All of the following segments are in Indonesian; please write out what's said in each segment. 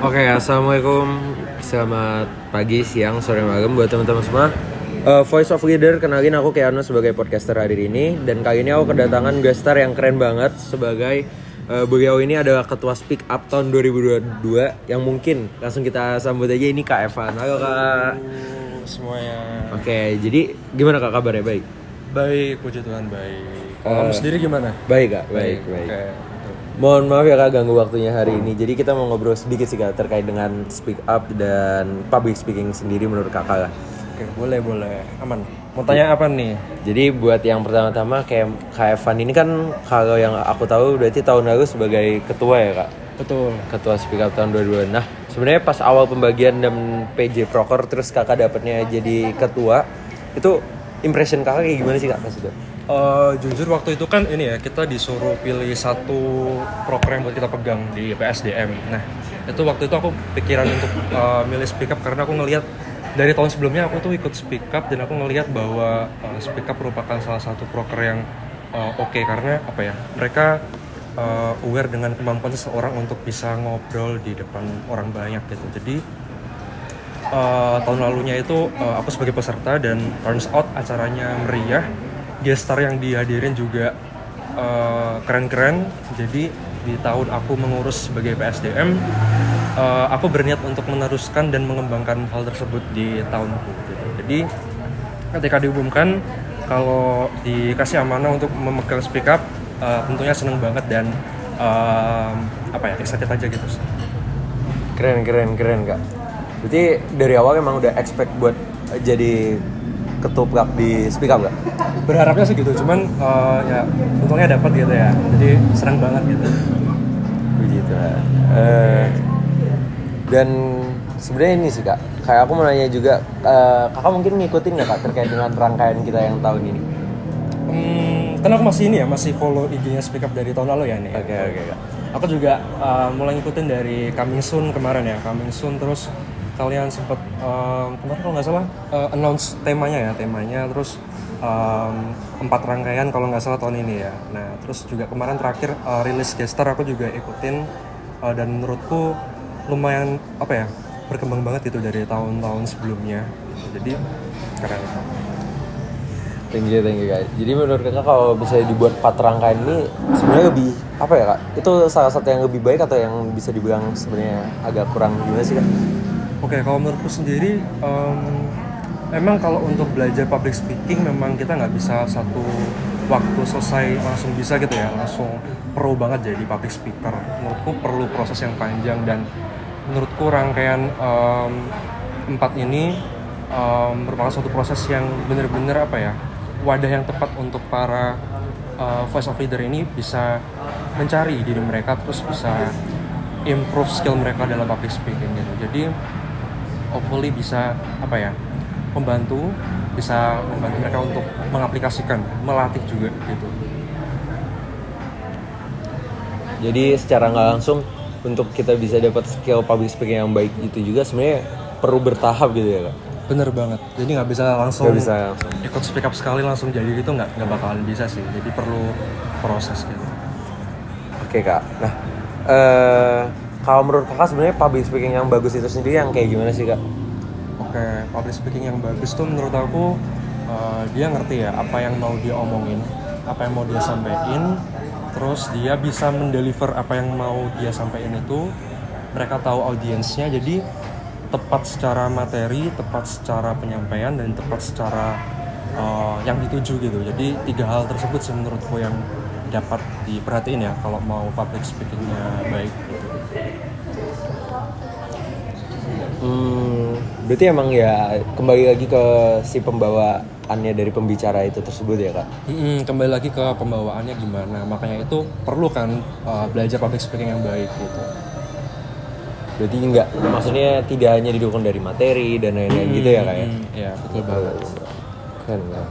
Oke, assalamualaikum. Selamat pagi, siang, sore, malam buat teman-teman semua. Uh, Voice of Leader, kenalin aku Keanu sebagai podcaster hari ini Dan kali ini aku kedatangan guest star yang keren banget Sebagai uh, beliau ini adalah ketua Speak Up tahun 2022 Yang mungkin langsung kita sambut aja ini Kak Evan Halo Kak semuanya Oke, jadi gimana Kak kabarnya? Baik? baik puji Tuhan baik kalau Eh, kamu sendiri gimana Baik Kak, baik, baik Oke. Mohon maaf ya kak ganggu waktunya hari ini. Jadi kita mau ngobrol sedikit sih kak terkait dengan speak up dan public speaking sendiri menurut kakak lah. oke boleh boleh aman mau tanya apa nih Jadi buat yang pertama-tama kayak Kak Evan ini kan kalau yang aku tahu berarti tahun lalu sebagai ketua ya kak. betul Ketua speak up tahun 2022. Nah sebenarnya pas awal pembagian dan PJ Proker terus kakak dapatnya jadi ketua itu impression kakak kayak gimana sih kak pas Eh, jujur waktu itu kan ini ya kita disuruh pilih satu program buat kita pegang di PSDM nah itu waktu itu aku pikiran untuk eh, milih speak up karena aku ngelihat dari tahun sebelumnya aku tuh ikut speak up dan aku ngelihat bahwa eh, speak up merupakan salah satu proker yang eh, oke karena apa ya mereka eh, aware dengan kemampuan seseorang untuk bisa ngobrol di depan orang banyak gitu. Jadi eh, tahun lalunya itu eh, aku sebagai peserta dan turns out acaranya meriah guest star yang dihadirin juga eh, keren-keren jadi di tahun aku mengurus sebagai PSDM eh, aku berniat untuk meneruskan dan mengembangkan hal tersebut di tahunku gitu. jadi ketika diumumkan kalau dikasih amanah untuk memegang speak up eh, tentunya seneng banget dan eh, apa ya excited aja gitu. Keren keren keren kak. Berarti dari awal emang udah expect buat jadi ketuplak di speak up gak? berharapnya sih gitu cuman eh, ya untungnya dapat gitu ya jadi senang banget gitu Begitu. Eh, dan sebenarnya ini sih kak, kayak aku mau nanya juga, eh, kakak mungkin ngikutin nggak kak terkait dengan rangkaian kita yang tahun ini? hmm, karena aku masih ini ya masih follow IG-nya speak up dari tahun lalu ya nih Oke oke kak. aku juga eh, mulai ngikutin dari coming soon kemarin ya coming soon terus kalian sempat eh, kemarin kalau nggak salah eh, announce temanya ya temanya terus em, empat rangkaian kalau nggak salah tahun ini ya nah terus juga kemarin terakhir eh, rilis gestar aku juga ikutin eh, dan menurutku lumayan apa ya berkembang banget itu dari tahun-tahun sebelumnya jadi keren Thank you, thank you kak. Jadi menurut kakak kalau bisa dibuat empat rangkaian ini sebenarnya lebih apa ya kak? Itu salah satu yang lebih baik atau yang bisa dibilang sebenarnya agak kurang gimana sih kak? Oke, kalau menurutku sendiri, em, emang kalau untuk belajar public speaking memang kita nggak bisa satu waktu selesai langsung bisa gitu ya, langsung pro banget jadi public speaker. Menurutku perlu proses yang panjang dan menurutku rangkaian em, empat ini em, merupakan suatu proses yang bener-bener apa ya, wadah yang tepat untuk para eh, voice of leader ini bisa mencari diri mereka terus bisa improve skill mereka dalam public speaking gitu. Jadi hopefully bisa apa ya membantu bisa membantu mereka untuk mengaplikasikan melatih juga gitu Jadi secara nggak langsung untuk kita bisa dapat skill public speaking yang baik itu juga sebenarnya perlu bertahap gitu ya kak? bener banget jadi nggak bisa langsung Nggak bisa langsung. ikut speak up sekali langsung jadi gitu nggak nggak bakalan bisa sih jadi perlu proses gitu Oke kak. Nah, eh kalau menurut kakak sebenarnya public speaking yang bagus itu sendiri yang kayak gimana sih kak? oke public speaking yang bagus tuh menurut aku eh, dia ngerti ya apa yang mau dia omongin apa yang mau dia sampaikan. Terus dia bisa mendeliver apa yang mau dia sampaikan itu. Mereka tahu audiensnya jadi tepat secara materi tepat secara penyampaian dan tepat secara eh, yang dituju gitu. Jadi tiga hal tersebut sih menurutku yang dapat diperhatiin ya kalau mau public speakingnya baik gitu. Hmm, berarti emang ya kembali lagi ke si pembawaannya dari pembicara itu tersebut ya kak? Mm-mm, kembali lagi ke pembawaannya gimana makanya itu perlu kan uh, belajar public speaking yang baik gitu Berarti enggak, maksudnya tidak hanya didukung dari materi dan lain-lain gitu ya kak ya? Mm, ya betul banget Keren keren.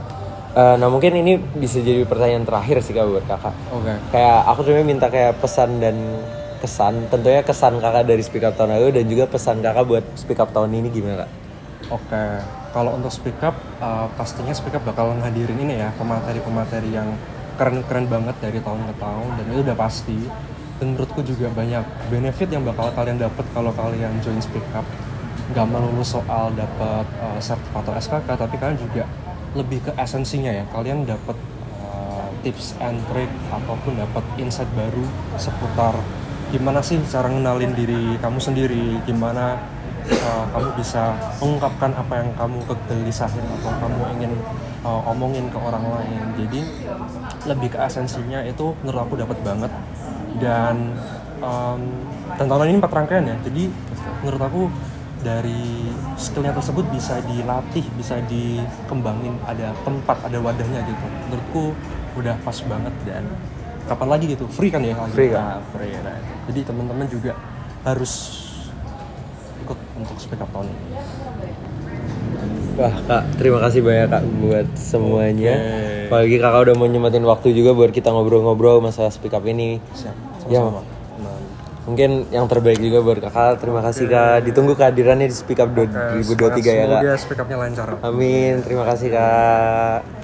Eh, nah mungkin ini bisa jadi pertanyaan terakhir sih kak buat kakak. oke Kayak aku cuma minta kayak pesan dan kesan, tentunya kesan kakak dari speak up tahun lalu dan juga pesan kakak buat speak up tahun ini gimana kak? oke kalau untuk speak up uh, pastinya speak up bakal ngadirin ini ya pemateri-pemateri yang keren-keren banget dari tahun ke tahun dan itu udah pasti. Dan menurutku juga banyak benefit yang bakal kalian dapat kalau kalian join speak up. Nggak melulu soal dapat uh, sertifikat atau SKK tapi kalian juga lebih ke esensinya ya. Kalian dapat uh, tips and trick ataupun dapat insight baru seputar gimana sih cara ngenalin diri kamu sendiri? Gimana uh, kamu bisa mengungkapkan apa yang kamu kegelisahin atau kamu ingin uh, omongin ke orang lain? Jadi lebih ke esensinya itu menurut aku dapat banget. Dan um, dan ini empat rangkaian ya. Jadi menurut aku dari skillnya tersebut bisa dilatih bisa dikembangin. Ada tempat ada wadahnya gitu. Menurutku udah pas banget dan kapan lagi gitu free kan ya Free kan? Nah, free nah. jadi teman-teman juga harus ikut untuk speak up tahun ini Wah kak, terima kasih banyak kak buat semuanya. Oke. Apalagi kakak udah mau nyempatin waktu juga buat kita ngobrol-ngobrol masalah speak up ini. siap Ya. sama-sama Nah, Mungkin yang terbaik juga buat kakak. Terima kasih kak. Ditunggu kehadirannya di speak up 2023 ya kak. semoga speak upnya lancar Amin. Terima kasih kak.